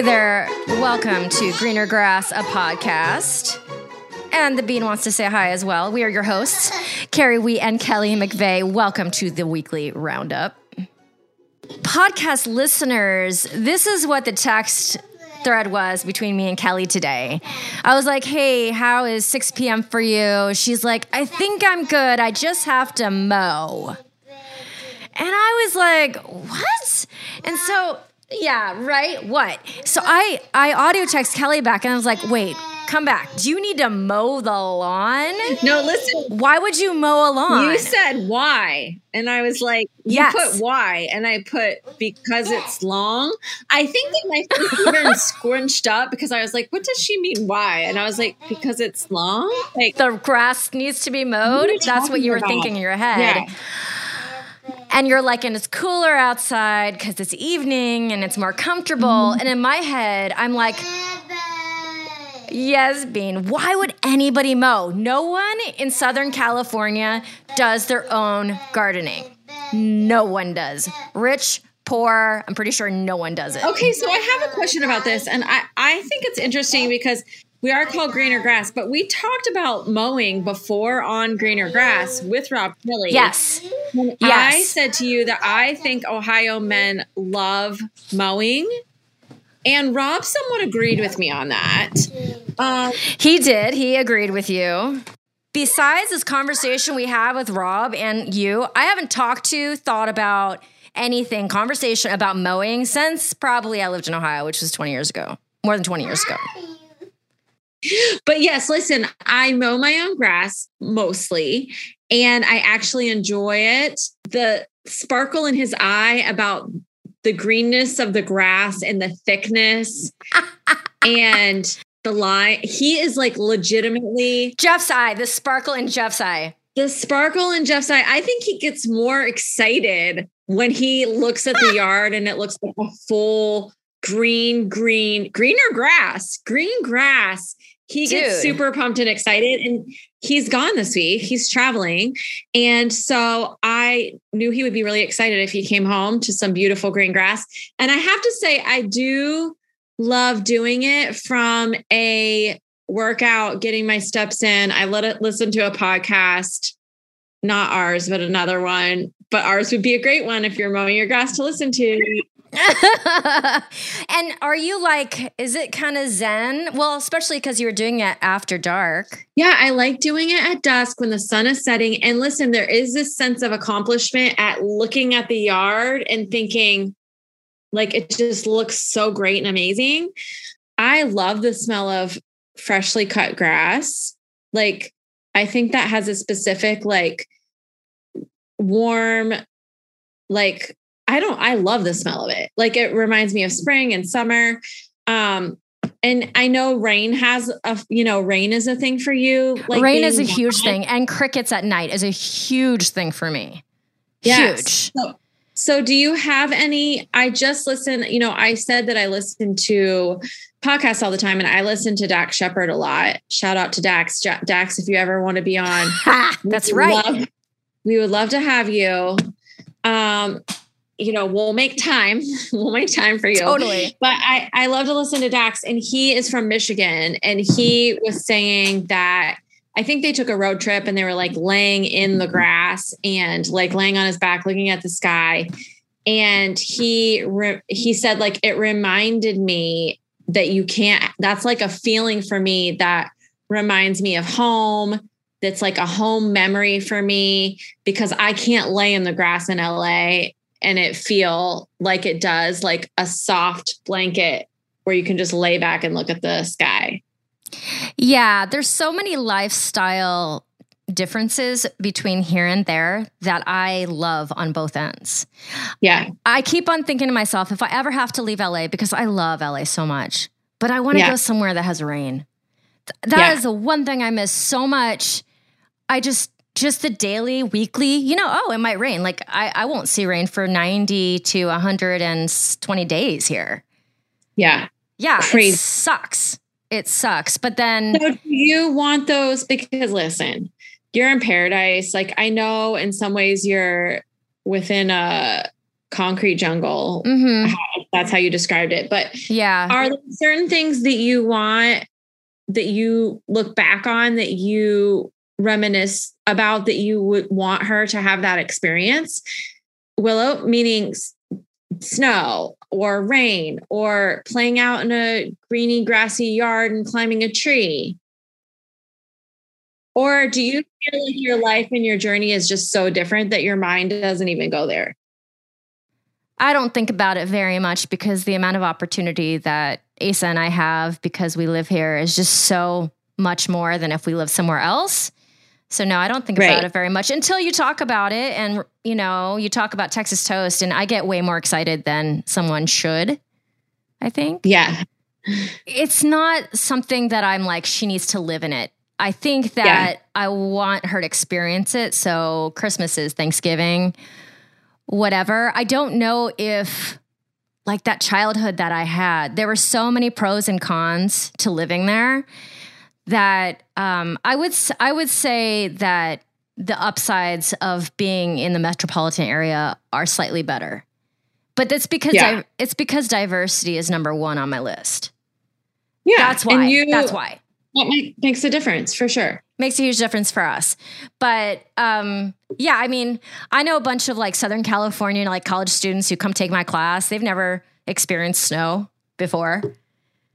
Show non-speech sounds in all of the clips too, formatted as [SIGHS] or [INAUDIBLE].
Hey there, welcome to Greener Grass, a podcast. And the Bean wants to say hi as well. We are your hosts, Carrie Wee and Kelly McVeigh. Welcome to the weekly roundup. Podcast listeners, this is what the text thread was between me and Kelly today. I was like, hey, how is 6 p.m. for you? She's like, I think I'm good. I just have to mow. And I was like, what? And so, yeah, right? What? So I I audio text Kelly back and I was like, wait, come back. Do you need to mow the lawn? No, listen. Why would you mow a lawn? You said why. And I was like, you Yes. put why. And I put because it's long. I think that my face even [LAUGHS] scrunched up because I was like, what does she mean why? And I was like, because it's long? Like, the grass needs to be mowed. That's what you were talking thinking in your head. Yeah. And you're like, and it's cooler outside because it's evening and it's more comfortable. Mm-hmm. And in my head, I'm like, yes, Bean, why would anybody mow? No one in Southern California does their own gardening. No one does. Rich, poor, I'm pretty sure no one does it. okay, so I have a question about this. And I, I think it's interesting because we are called greener grass, but we talked about mowing before on greener grass with Rob Kelly. Yes. I said to you that I think Ohio men love mowing. And Rob somewhat agreed with me on that. Um, He did. He agreed with you. Besides this conversation we have with Rob and you, I haven't talked to, thought about anything, conversation about mowing since probably I lived in Ohio, which was 20 years ago, more than 20 years ago. But yes, listen, I mow my own grass mostly, and I actually enjoy it. The sparkle in his eye about the greenness of the grass and the thickness [LAUGHS] and the line. He is like legitimately Jeff's eye, the sparkle in Jeff's eye. the sparkle in Jeff's eye, I think he gets more excited when he looks at the [LAUGHS] yard and it looks like a full green, green, greener grass, green grass. He gets Dude. super pumped and excited. And he's gone this week. He's traveling. And so I knew he would be really excited if he came home to some beautiful green grass. And I have to say, I do love doing it from a workout, getting my steps in. I let it listen to a podcast, not ours, but another one. But ours would be a great one if you're mowing your grass to listen to. [LAUGHS] and are you like, is it kind of zen? Well, especially because you were doing it after dark. Yeah, I like doing it at dusk when the sun is setting. And listen, there is this sense of accomplishment at looking at the yard and thinking, like, it just looks so great and amazing. I love the smell of freshly cut grass. Like, I think that has a specific, like, warm, like, I don't, I love the smell of it. Like, it reminds me of spring and summer. Um, and I know rain has a, you know, rain is a thing for you. Like Rain is a huge thing. And crickets at night is a huge thing for me. Yes. Huge. So, so do you have any? I just listen, you know, I said that I listen to podcasts all the time and I listen to Dax Shepard a lot. Shout out to Dax. Dax, if you ever want to be on. That's right. love- we would love to have you. Um, you know, we'll make time. [LAUGHS] we'll make time for you. Totally. But I, I love to listen to Dax, and he is from Michigan, and he was saying that I think they took a road trip and they were like laying in the grass and like laying on his back, looking at the sky. And he re- he said like it reminded me that you can't. That's like a feeling for me that reminds me of home. That's like a home memory for me because I can't lay in the grass in LA and it feel like it does like a soft blanket where you can just lay back and look at the sky. Yeah, there's so many lifestyle differences between here and there that I love on both ends. Yeah. I keep on thinking to myself, if I ever have to leave LA, because I love LA so much, but I want to Yeah. go somewhere that has rain. Th- That is Yeah. the one thing I miss so much. I just, just the daily, weekly, you know, oh, it might rain. Like I, I won't see rain for 90 to 120 days here. Yeah. Yeah, Crazy. it sucks. It sucks. But then, So do you want those because listen, you're in paradise. Like I know in some ways you're within a concrete jungle mhm. that's how you described it. But Yeah. are there certain things that you want that you look back on that you reminisce about that you would want her to have that experience? Willow, meaning snow or rain or playing out in a greeny, grassy yard and climbing a tree? Or do you feel like your life and your journey is just so different that your mind doesn't even go there? I don't think about it very much because the amount of opportunity that Asa and I have because we live here is just so much more than if we live somewhere else. So no, I don't think Right. about it very much until you talk about it and you know, you talk about Texas toast and I get way more excited than someone should. I think. Yeah. It's not something that I'm like she needs to live in it. I think that I want her to experience it. So Christmas is Thanksgiving, whatever. I don't know if like that childhood that I had, there were so many pros and cons to living there that um, I would I would say that the upsides of being in the metropolitan area are slightly better. But that's because Yeah. di- it's because diversity is number one on my list. Yeah. That's why. You, that's why That make, makes a difference for sure. makes a huge difference for us. But um, yeah, I mean, I know a bunch of like Southern California like college students who come take my class. They've never experienced snow before.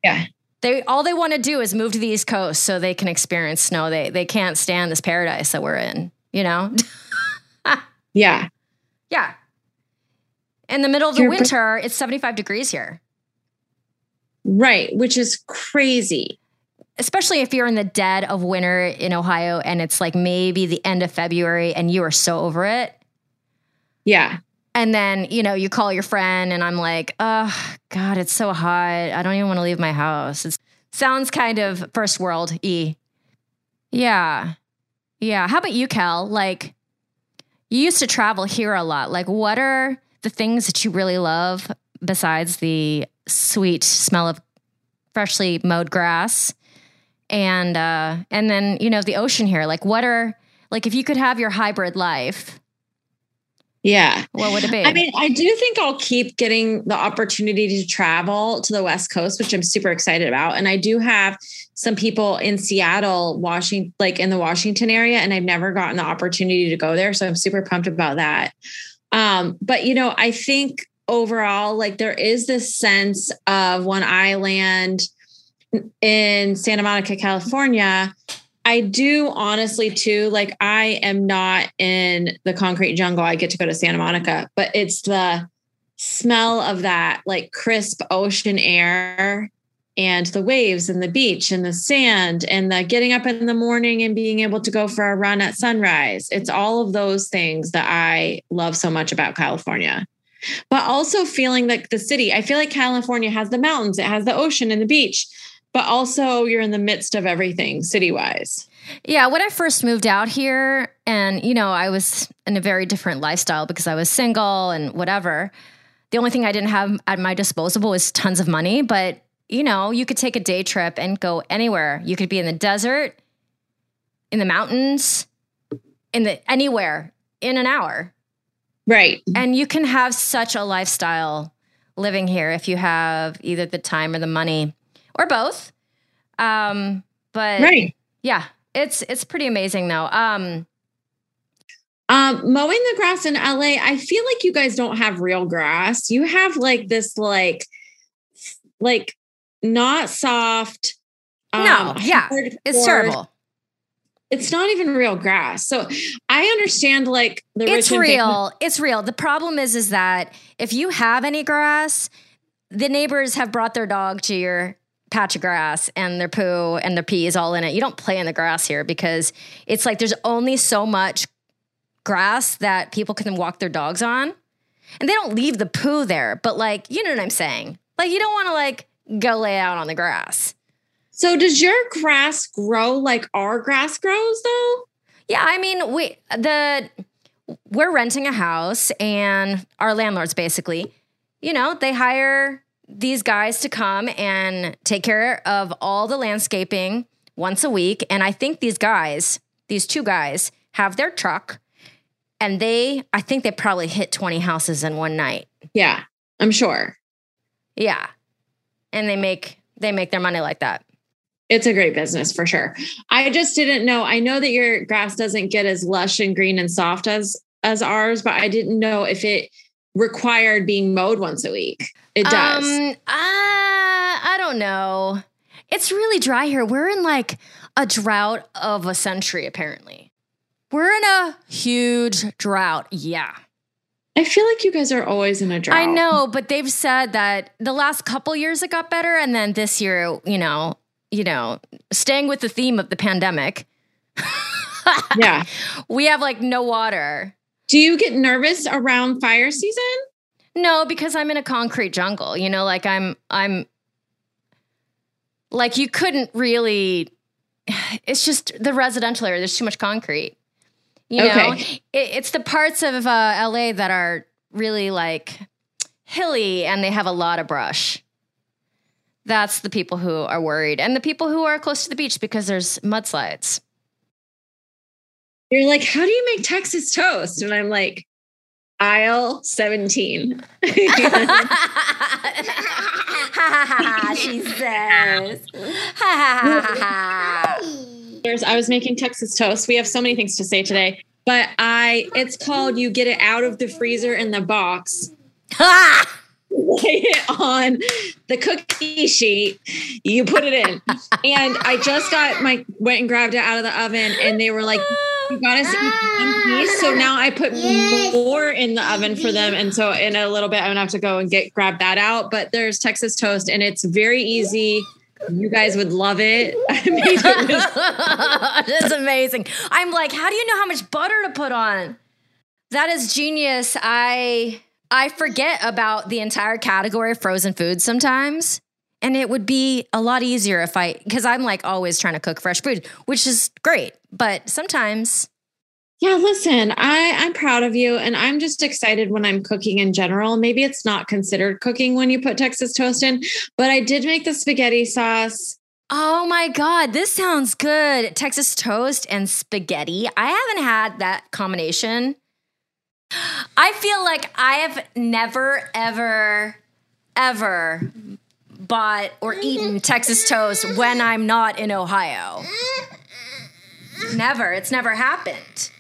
Yeah. They all they want to do is move to the East Coast so they can experience snow. They they can't stand this paradise that we're in. You know? [LAUGHS] Yeah. yeah. In the middle of the You're- winter, it's seventy five degrees here. Right. Which is crazy. especially if you're in the dead of winter in Ohio and it's like maybe the end of February and you are so over it. Yeah. And then, you know, you call your friend and I'm like, oh, God, it's so hot. I don't even want to leave my house. It sounds kind of first world E. Yeah. Yeah. How about you, Cal? Like, you used to travel here a lot. Like, what are the things that you really love besides the sweet smell of freshly mowed grass? And uh and then, you know, the ocean here. Like what are like if you could have your hybrid life, Yeah. what would it be? I mean, I do think I'll keep getting the opportunity to travel to the West Coast, which I'm super excited about. And I do have some people in Seattle, Washington, like in the Washington area, and I've never gotten the opportunity to go there. So I'm super pumped about that. Um, but you know, I think overall, like there is this sense of when I land in Santa Monica, California, I do honestly too. Like I am not in the concrete jungle. I get to go to Santa Monica, but it's the smell of that like crisp ocean air and the waves and the beach and the sand and the getting up in the morning and being able to go for a run at sunrise. It's all of those things that I love so much about California. But also feeling like the city, I feel like California has the mountains, it has the ocean and the beach, but also you're in the midst of everything city wise. Yeah, when I first moved out here, and you know, I was in a very different lifestyle because I was single and whatever. The only thing I didn't have at my disposal was tons of money, but you know, you could take a day trip and go anywhere. You could be in the desert, in the mountains, in the anywhere in an hour. Right. And you can have such a lifestyle living here if you have either the time or the money or both. Um, but Right. yeah, it's it's pretty amazing though. Um, Um, mowing the grass in LA, I feel like you guys don't have real grass. You have like this, like, like not soft. No, yeah, hard it's core- terrible. It's not even real grass. So I understand like the It's real. It's real. The problem is, is that if you have any grass, the neighbors have brought their dog to your patch of grass and their poo and their pee is all in it. You don't play in the grass here because it's like there's only so much grass that people can walk their dogs on. And they don't leave the poo there, but like, you know what I'm saying? Like you don't want to like go lay out on the grass. So does your grass grow like our grass grows though? Yeah, I mean, we the we're renting a house and our landlords basically, you know, they hire these guys to come and take care of all the landscaping once a week and I think these guys, these two guys have their truck and they I think they probably hit 20 houses in one night. Yeah, I'm sure. Yeah. And they make they make their money like that. It's a great business for sure. I just didn't know. I know that your grass doesn't get as lush and green and soft as as ours, but I didn't know if it required being mowed once a week. It does. Um, uh, I don't know. It's really dry here. We're in like a drought of a century, apparently. We're in a huge drought. Yeah. I feel like you guys are always in a drought. I know, but they've said that the last couple years it got better, and then this year, you know, you know, staying with the theme of the pandemic. [LAUGHS] yeah. We have like no water. Do you get nervous around fire season? No, because I'm in a concrete jungle. You know, like I'm I'm like you couldn't really [SIGHS] it's just the residential area there's too much concrete. You know, Okay. it, it's the parts of uh, LA that are really like hilly and they have a lot of brush. That's the people who are worried, and the people who are close to the beach because there's mudslides. You're like, how do you make Texas toast? And I'm like, aisle 17. [LAUGHS] she [LAUGHS] says. I was making Texas toast. We have so many things to say today, but I, it's called you get it out of the freezer in the box, [LAUGHS] lay it on the cookie sheet, you put it in. And I just got my, went and grabbed it out of the oven and they were like, you got us one piece. So ah, now I put more in the oven for them. And so in a little bit, I'm gonna have to go and get grab that out. But there's Texas toast and it's very easy. You guys would love it. [LAUGHS] I made it [LAUGHS] with That's amazing. I'm like, how do you know how much butter to put on? That is genius. I I forget about the entire category of frozen foods sometimes. And it would be a lot easier if I because I'm like always trying to cook fresh food, which is great. But sometimes Yeah, listen, I, I'm proud of you and I'm just excited when I'm cooking in general. Maybe it's not considered cooking when you put Texas toast in, but I did make the spaghetti sauce. Oh my God, this sounds good. Texas toast and spaghetti. I haven't had that combination. [GASPS] I feel like I have never, ever, ever bought or eaten Texas toast when I'm not in Ohio. Never. It's never happened.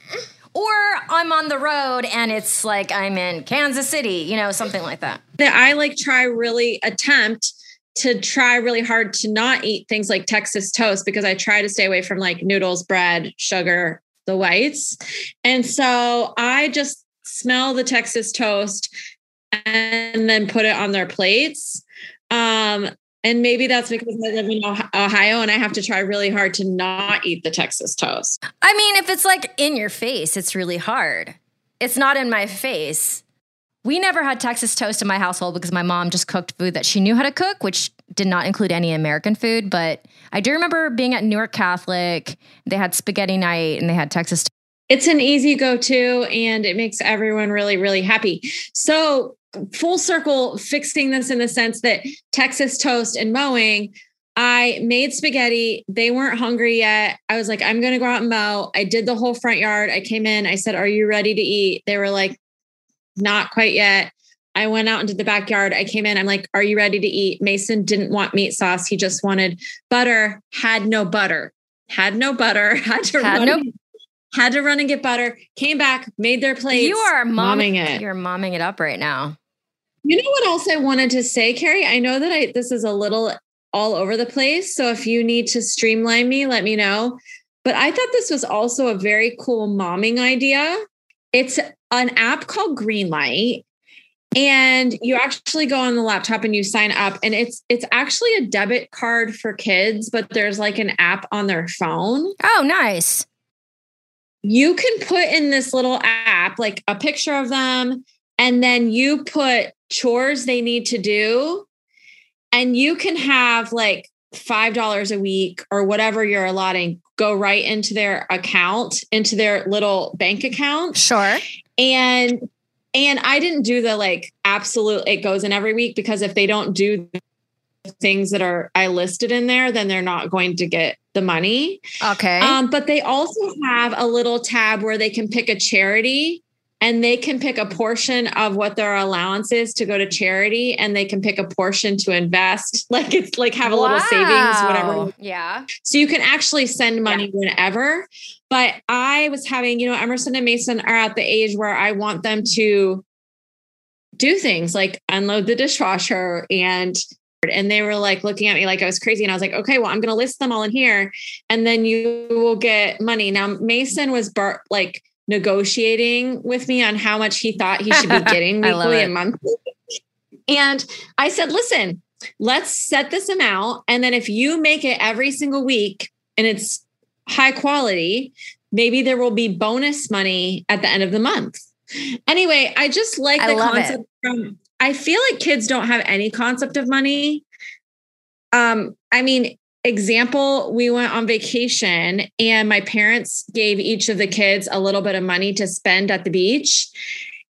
Or I'm on the road and it's like I'm in Kansas City, you know, something like that. That I like try really attempt to try really hard to not eat things like Texas toast because I try to stay away from like noodles, bread, sugar, the whites. And so I just smell the Texas toast and then put it on their plates. Um, and maybe that's because I live in Ohio and I have to try really hard to not eat the Texas toast. I mean, if it's like in your face, it's really hard. It's not in my face. We never had Texas toast in my household because my mom just cooked food that she knew how to cook, which did not include any American food. But I do remember being at Newark Catholic. They had spaghetti night and they had Texas. Toast. It's an easy go to and it makes everyone really, really happy. So, full circle, fixing this in the sense that Texas toast and mowing, I made spaghetti. They weren't hungry yet. I was like, I'm going to go out and mow. I did the whole front yard. I came in. I said, Are you ready to eat? They were like, Not quite yet. I went out into the backyard. I came in. I'm like, Are you ready to eat? Mason didn't want meat sauce. He just wanted butter, had no butter, had no butter, [LAUGHS] had to Had run, no- had to run and get butter, came back, made their plates. You are mom- momming it. You're momming it up right now. You know what else I wanted to say, Carrie? I know that I this is a little all over the place. So if you need to streamline me, let me know. But I thought this was also a very cool momming idea. It's an app called Greenlight. And you actually go on the laptop and you sign up and it's it's actually a debit card for kids, but there's like an app on their phone Oh, nice. you can put in this little app like a picture of them and then you put chores they need to do and you can have like five dollars a week or whatever you're allotting go right into their account into their little bank account Sure. and and i didn't do the like absolute it goes in every week because if they don't do things that are i listed in there then they're not going to get the money Okay. um, but they also have a little tab where they can pick a charity and they can pick a portion of what their allowance is to go to charity and they can pick a portion to invest [LAUGHS] like it's like have a little savings whatever Yeah. so you can actually send money whenever but i was having you know emerson and mason are at the age where i want them to do things like unload the dishwasher and and they were like looking at me like I was crazy. And I was like, okay, well, I'm going to list them all in here and then you will get money. Now, Mason was bar- like negotiating with me on how much he thought he should be [LAUGHS] getting weekly and monthly. And I said, listen, let's set this amount. And then if you make it every single week and it's high quality, maybe there will be bonus money at the end of the month. Anyway, I just like I the concept from I feel like kids don't have any concept of money. Um, I mean, example, we went on vacation and my parents gave each of the kids a little bit of money to spend at the beach.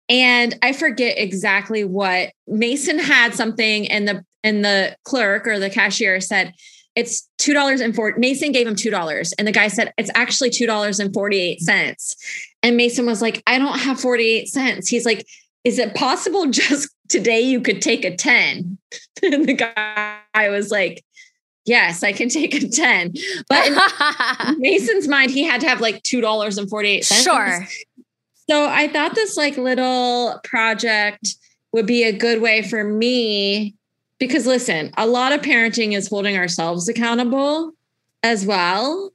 And I forget exactly what Mason had something and the and the clerk or the cashier said it's two dollars and four. Mason gave him two dollars, and the guy said it's actually two dollars and forty eight cents. And Mason was like, "I don't have forty eight cents." He's like, "Is it possible [LAUGHS] just today you could take a 10? [LAUGHS] And the guy was like, "Yes, I can take a ten. But in [LAUGHS] Mason's mind, he had to have like two dollars and forty eight cents. sure. So I thought this like little project would be a good way for me because listen, a lot of parenting is holding ourselves accountable as well.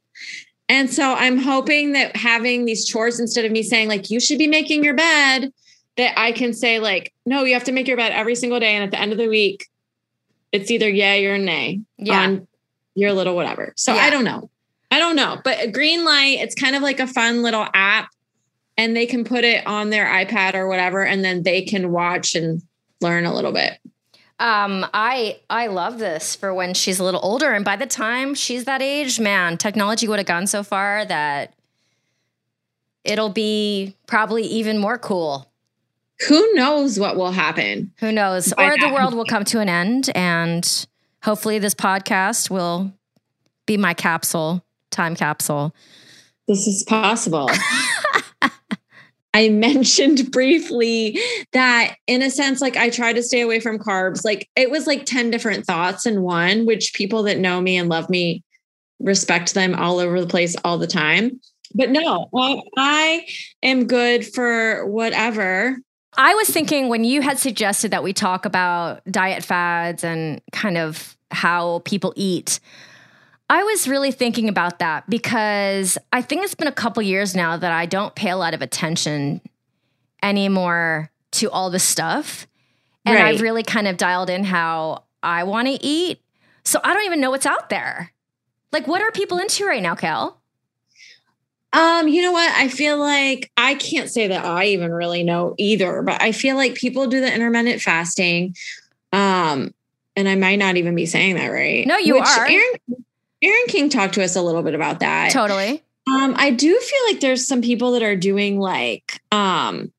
And so I'm hoping that having these chores instead of me saying like you should be making your bed that I can say like no, you have to make your bed every single day and at the end of the week it's either yay or nay Yeah. on your little whatever. So Yeah. I don't know. I don't know, but a green light, it's kind of like a fun little app and they can put it on their iPad or whatever and then they can watch and learn a little bit. Um, I I love this for when she's a little older, and by the time she's that age, man, technology would have gone so far that it'll be probably even more cool. Who knows what will happen? Who knows? Or the world [LAUGHS] will come to an end, and hopefully, this podcast will be my capsule, time capsule. This is possible. I mentioned briefly that in a sense, like I try to stay away from carbs. Like it was like 10 different thoughts in one, which people that know me and love me respect them all over the place all the time. But no, I, I am good for whatever. I was thinking when you had suggested that we talk about diet fads and kind of how people eat, I was really thinking about that because I think it's been a couple years now that I don't pay a lot of attention anymore to all this stuff. And Right. I've really kind of dialed in how I want to eat. So I don't even know what's out there. Like, what are people into right now, Kel? Um, you know what? I feel like I can't say that I even really know either, but I feel like people do the intermittent fasting. Um, and I might not even be saying that right. No, you are. Aaron, Aaron King talked to us a little bit about that. Totally. Um, I do feel like there's some people that are doing like um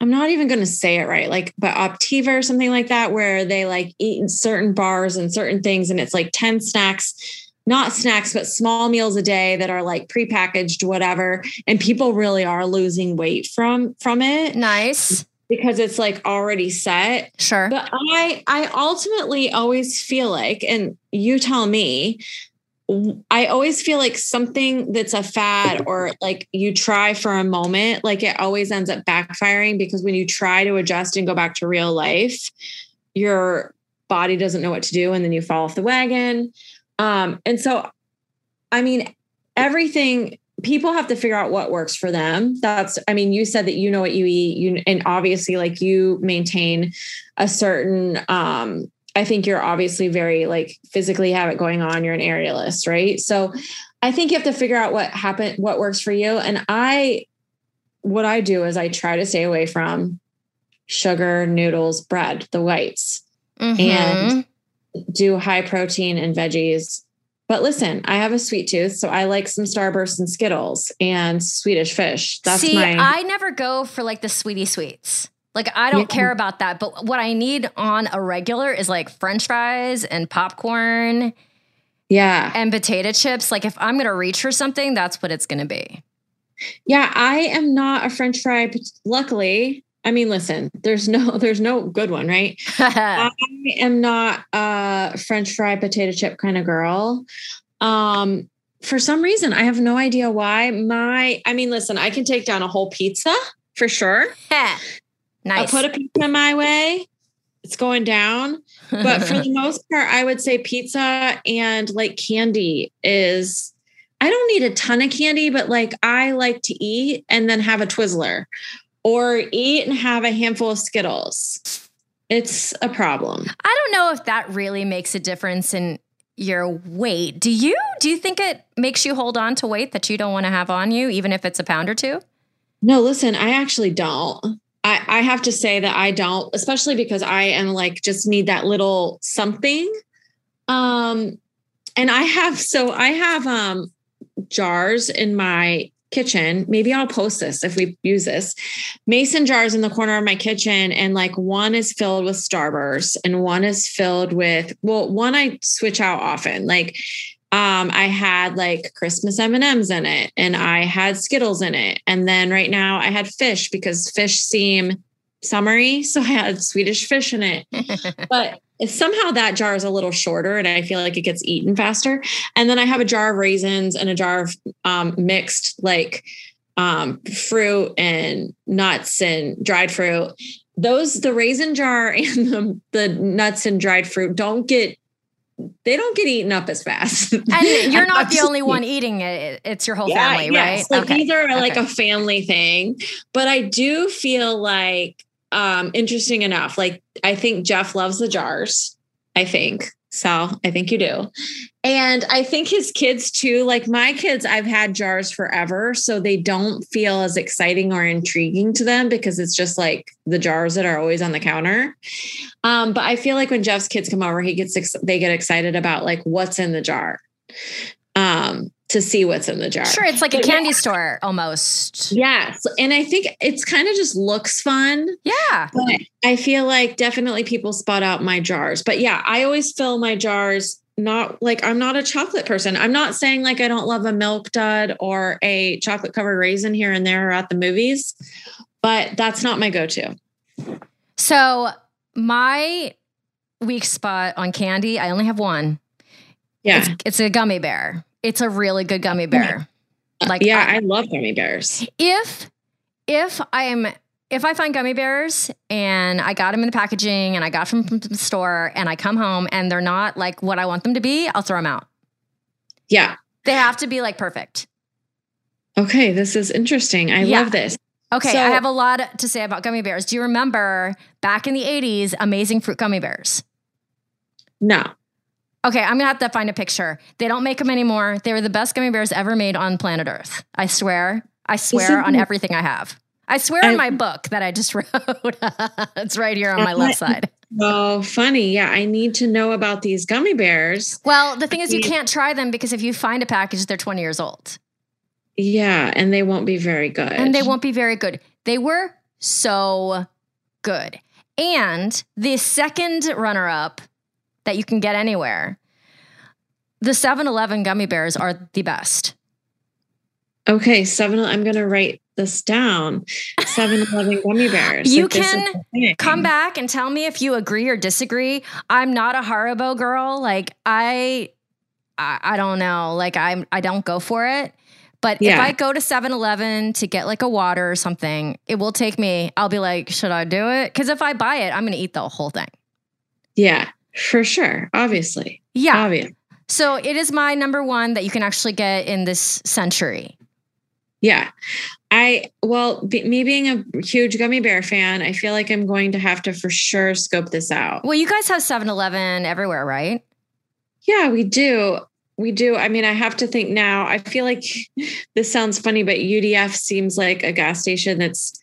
I'm not even going to say it right, like but Optiva or something like that, where they like eat certain bars and certain things, and it's like 10 snacks, not snacks, but small meals a day that are like prepackaged, whatever. And people really are losing weight from from it Nice. because it's like already set. Sure. But I I ultimately always feel like, and you tell me, I always feel like something that's a fad or like you try for a moment, like it always ends up backfiring because when you try to adjust and go back to real life, your body doesn't know what to do and then you fall off the wagon. Um, and so, I mean, everything people have to figure out what works for them. That's, I mean, you said that you know what you eat, you and obviously like you maintain a certain um I think you're obviously very like physically have it going on. You're an aerialist, right? So I think you have to figure out what happened, what works for you. And I, what I do is I try to stay away from sugar, noodles, bread, the whites, Mhm. and do high protein and veggies. But listen, I have a sweet tooth, so I like some Starburst and Skittles and Swedish fish. That's See, my I never go for like the sweetie sweets. Like I don't Yeah. care about that. But what I need on a regular is like French fries and popcorn yeah. and potato chips. Like if I'm gonna reach for something, that's what it's gonna be. Yeah, I am not a French fry. Luckily, I mean, listen, there's no [LAUGHS] there's no good one, right? [LAUGHS] I am not a French fry potato chip kind of girl. Um, for some reason, I have no idea why. My, I mean, listen, I can take down a whole pizza for sure. [LAUGHS] nice. I put a pizza my way, it's going down. But for the most part, I would say pizza and like candy is. I don't need a ton of candy, but like I like to eat and then have a Twizzler or eat and have a handful of Skittles. It's a problem. I don't know if that really makes a difference in your weight. Do you? Do you think it makes you hold on to weight that you don't want to have on you, even if it's a pound or two? No, listen, I actually don't. I, I have to say that I don't, especially because I am like just need that little something. Um, and I have so I have um jars in my kitchen. Maybe I'll post this if we use this. Mason jars in the corner of my kitchen, and like one is filled with Starburst, and one is filled with well, one I switch out often. Like um, I had like Christmas M and M's in it, and I had Skittles in it, and then right now I had fish because fish seem summery, [LAUGHS] so I had Swedish fish in it. [LAUGHS] but somehow that jar is a little shorter and I feel like it gets eaten faster. And then I have a jar of raisins and a jar of um, mixed like um, fruit and nuts and dried fruit. Those, the raisin jar [LAUGHS] and the, the nuts and dried fruit don't get they don't get eaten up as fast. [LAUGHS] And [LAUGHS] you're not the only one eating it. It's your whole yeah, family, yes. right? Like okay. these are okay. like a family thing. But I do feel like um interesting enough, like I think Jeff loves the jars. I think. So I think you do. And I think his kids too, like my kids, I've had jars forever. So they don't feel as exciting or intriguing to them because it's just like the jars that are always on the counter. Um, but I feel like when Jeff's kids come over, he gets, ex- they get excited about like what's in the jar. Um, to see what's in the jar. Sure, it's like but a candy yeah. store almost. Yes. And I think it's kind of just looks fun. Yeah. But I feel like definitely people spot out my jars. But yeah, I always fill my jars not like I'm not a chocolate person. I'm not saying like I don't love a milk dud or a chocolate covered raisin here and there at the movies, but that's not my go-to. So, my weak spot on candy, I only have one. Yeah. It's, it's a gummy bear. It's a really good gummy bear. Like yeah, I, I love gummy bears. If if I'm if I find gummy bears and I got them in the packaging and I got them from the store and I come home and they're not like what I want them to be, I'll throw them out. Yeah. They have to be like perfect. Okay, this is interesting. I yeah. love this. Okay, so, I have a lot to say about gummy bears. Do you remember back in the 80s, amazing fruit gummy bears? No. Okay, I'm gonna have to find a picture. They don't make them anymore. They were the best gummy bears ever made on planet Earth. I swear. I swear on everything I have. I swear I, in my book that I just [LAUGHS] wrote. it's right here on my left side. Oh, funny. Yeah, I need to know about these gummy bears. Well, the thing is, you can't try them because if you find a package, they're 20 years old. Yeah, and they won't be very good. And they won't be very good. They were so good. And the second runner up that you can get anywhere. The 7 Eleven gummy bears are the best. Okay, 7 I'm going to write this down 7 Eleven [LAUGHS] gummy bears. You can come back and tell me if you agree or disagree. I'm not a Haribo girl. Like, I. I, I don't know. Like I'm I don't go for it. But yeah. if I go to 7 Eleven to get like a water or something, it will take me, I'll be like, should I do it? Because if I buy it, I'm going to eat the whole thing. Yeah. For sure. Obviously. Yeah. Obvious. So it is my number one that you can actually get in this century. Yeah. I, well, be, me being a huge gummy bear fan, I feel like I'm going to have to for sure scope this out. Well, you guys have 7 Eleven everywhere, right? Yeah, we do. We do. I mean, I have to think now. I feel like [LAUGHS] this sounds funny, but UDF seems like a gas station that's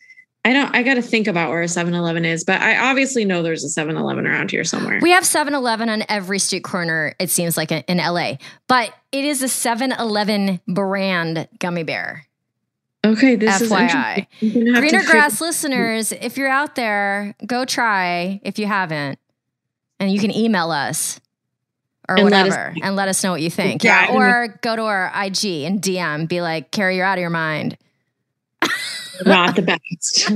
I don't I got to think about where a 7-Eleven is, but I obviously know there's a 7-Eleven around here somewhere. We have 7-Eleven on every street corner it seems like in LA. But it is a 7-Eleven brand gummy bear. Okay, this FYI. is Greener Grass listeners, if you're out there, go try if you haven't. And you can email us or and whatever let us, and let us know what you think. Yeah, or go to our IG and DM, be like, Carrie, you're out of your mind. [LAUGHS] not the best,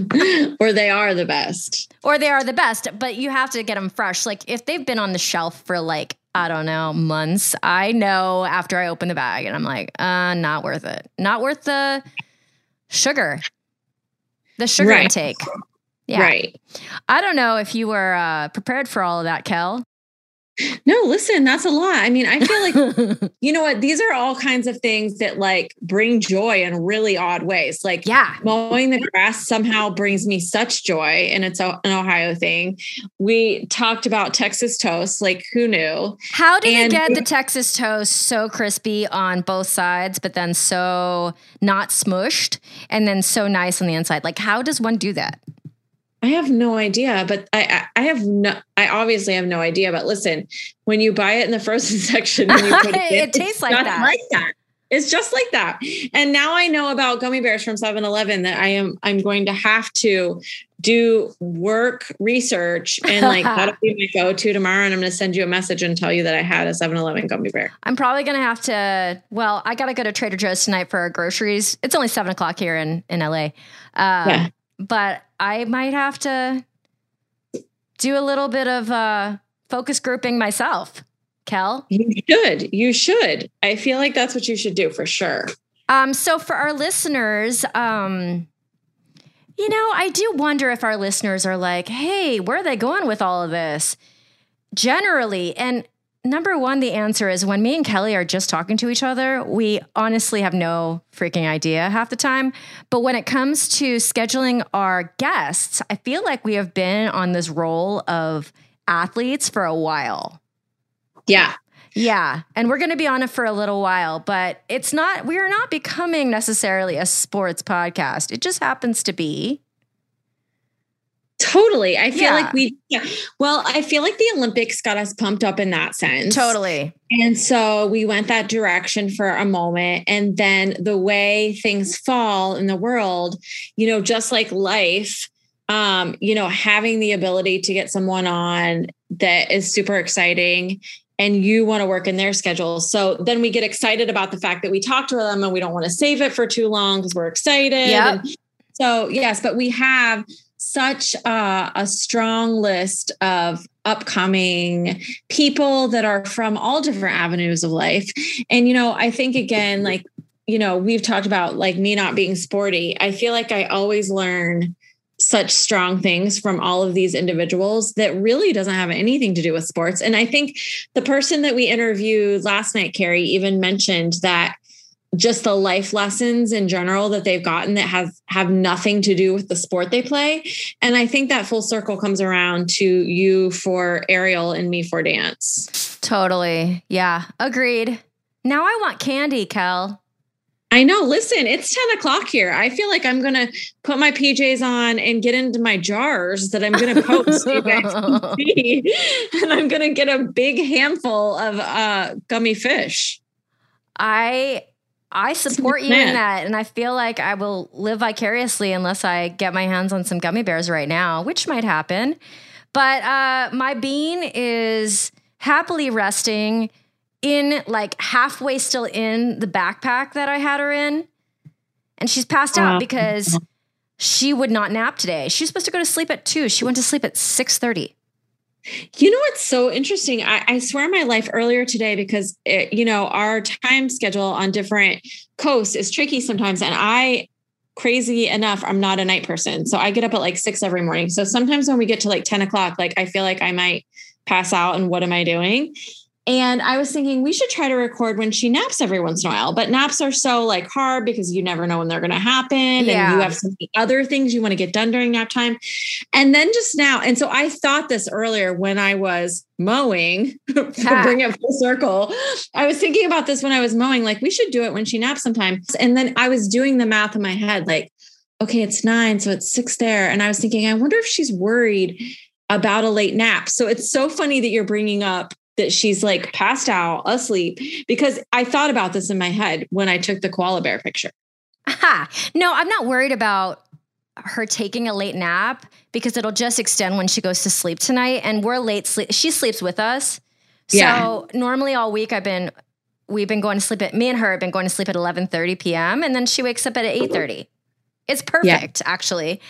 [LAUGHS] or they are the best, or they are the best. But you have to get them fresh. Like if they've been on the shelf for like I don't know months, I know after I open the bag and I'm like, uh, not worth it. Not worth the sugar, the sugar right. intake. Yeah. Right. I don't know if you were uh, prepared for all of that, Kel. No, listen, that's a lot. I mean, I feel like, [LAUGHS] you know what? These are all kinds of things that like bring joy in really odd ways. Like, yeah, mowing the grass somehow brings me such joy, and it's an Ohio thing. We talked about Texas toast. Like, who knew? How did and you get the Texas toast so crispy on both sides, but then so not smushed and then so nice on the inside? Like, how does one do that? I have no idea, but I, I have no, I obviously have no idea. But listen, when you buy it in the frozen [LAUGHS] section, and you put it, [LAUGHS] it tastes like that. like that. It's just like that. And now I know about gummy bears from 7-Eleven that I am I'm going to have to do work research and like [LAUGHS] that'll be my go-to tomorrow. And I'm gonna send you a message and tell you that I had a 7-Eleven gummy bear. I'm probably gonna have to well, I gotta go to Trader Joe's tonight for our groceries. It's only seven o'clock here in, in LA. Uh, yeah but I might have to do a little bit of uh, focus grouping myself. Kel, you should. You should. I feel like that's what you should do for sure. Um, so for our listeners, um, you know, I do wonder if our listeners are like, "Hey, where are they going with all of this?" Generally, and Number one, the answer is when me and Kelly are just talking to each other, we honestly have no freaking idea half the time. But when it comes to scheduling our guests, I feel like we have been on this role of athletes for a while. Yeah. Yeah. And we're going to be on it for a little while, but it's not, we are not becoming necessarily a sports podcast. It just happens to be. Totally. I feel yeah. like we, yeah. well, I feel like the Olympics got us pumped up in that sense. Totally. And so we went that direction for a moment. And then the way things fall in the world, you know, just like life, um, you know, having the ability to get someone on that is super exciting and you want to work in their schedule. So then we get excited about the fact that we talked to them and we don't want to save it for too long because we're excited. Yep. so, yes, but we have such a, strong list of upcoming people that are from all different avenues of life. And, you know, I think again, like, you know, we've talked about like me not being sporty. I feel like I always learn such strong things from all of these individuals that really doesn't have anything to do with sports. And I think the person that we interviewed last night, Carrie, even mentioned that just the life lessons in general that they've gotten that have have nothing to do with the sport they play and i think that full circle comes around to you for aerial and me for dance totally yeah agreed now i want candy kel I know. Listen, it's 10 o'clock here. I feel like I'm going to put my PJs on and get into my jars that I'm going to post. [LAUGHS] [LAUGHS] and I'm going to get a big handful of uh, gummy fish. I I support you in that. And I feel like I will live vicariously unless I get my hands on some gummy bears right now, which might happen. But uh, my bean is happily resting in like halfway still in the backpack that I had her in. And she's passed out because she would not nap today. She's supposed to go to sleep at two. She went to sleep at 6 30. You know what's so interesting? I, I, swear my life earlier today because it, you know our time schedule on different coasts is tricky sometimes, and I crazy enough i'm not a night person. So i get up at like six every morning. So sometimes when we get to like 10 o'clock like i feel like i might pass out and what am i doing and I was thinking we should try to record when she naps every once in a while. But naps are so like hard because you never know when they're going to happen. Yeah. And you have so many other things you want to get done during nap time. And then just now, and so I thought this earlier when I was mowing, [LAUGHS] to bring it full circle. I was thinking about this when I was mowing, like we should do it when she naps sometimes. And then I was doing the math in my head, like, okay, it's nine, so it's six there. And I was thinking, I wonder if she's worried about a late nap. So it's so funny that you're bringing up that she's like passed out asleep because I thought about this in my head when I took the koala bear picture. Aha. No, I'm not worried about her taking a late nap because it'll just extend when she goes to sleep tonight and we're late sleep she sleeps with us. So yeah. normally all week I've been we've been going to sleep at me and her have been going to sleep at 11:30 p.m. and then she wakes up at 8:30. It's perfect, yeah. actually.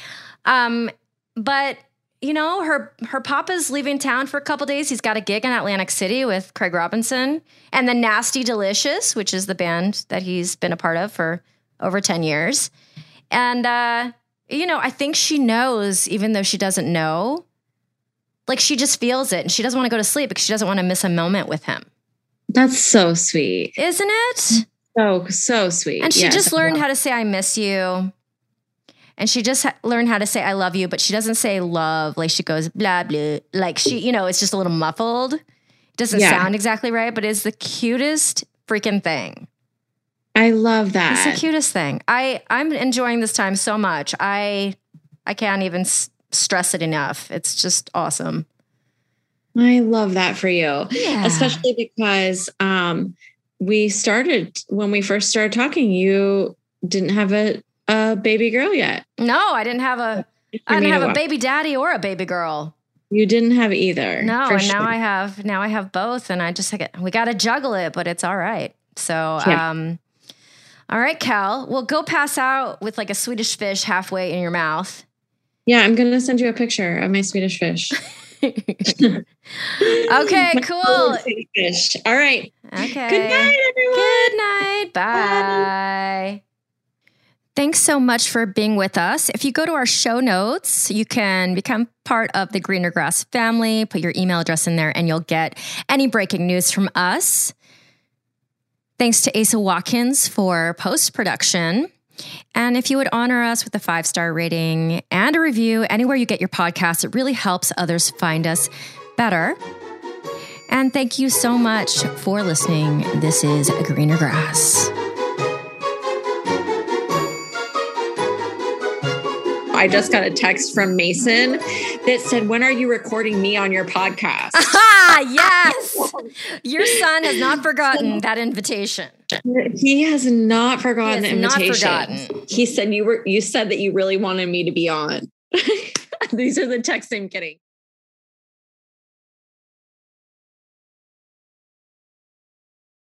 Um, but you know, her her papa's leaving town for a couple days. He's got a gig in Atlantic City with Craig Robinson and the Nasty Delicious, which is the band that he's been a part of for over 10 years. And uh, you know, I think she knows even though she doesn't know. Like she just feels it and she doesn't want to go to sleep because she doesn't want to miss a moment with him. That's so sweet. Isn't it? So so sweet. And she yes, just learned how to say I miss you and she just ha- learned how to say I love you, but she doesn't say love like she goes blah blah. Like she, you know, it's just a little muffled. It doesn't yeah. sound exactly right, but it's the cutest freaking thing. I love that. It's the cutest thing. I I'm enjoying this time so much. I I can't even s- stress it enough. It's just awesome. I love that for you, yeah. especially because um, we started when we first started talking. You didn't have a a baby girl yet. No, I didn't have a. I didn't have a baby daddy or a baby girl. You didn't have either. No, and sure. now I have. Now I have both, and I just like we got to juggle it, but it's all right. So, yeah. um, all right, Cal. Well, go pass out with like a Swedish fish halfway in your mouth. Yeah, I'm gonna send you a picture of my Swedish fish. [LAUGHS] [LAUGHS] okay, cool. Fish. All right. Okay. Good night, everyone. Good night. Bye. Bye. Thanks so much for being with us. If you go to our show notes, you can become part of the Greener Grass family, put your email address in there, and you'll get any breaking news from us. Thanks to Asa Watkins for post production. And if you would honor us with a five star rating and a review anywhere you get your podcast, it really helps others find us better. And thank you so much for listening. This is Greener Grass. I just got a text from Mason that said, When are you recording me on your podcast? Ah, [LAUGHS] yes. Your son has not forgotten that invitation. He has not forgotten he the invitation. He said you were you said that you really wanted me to be on. [LAUGHS] These are the texts I'm getting.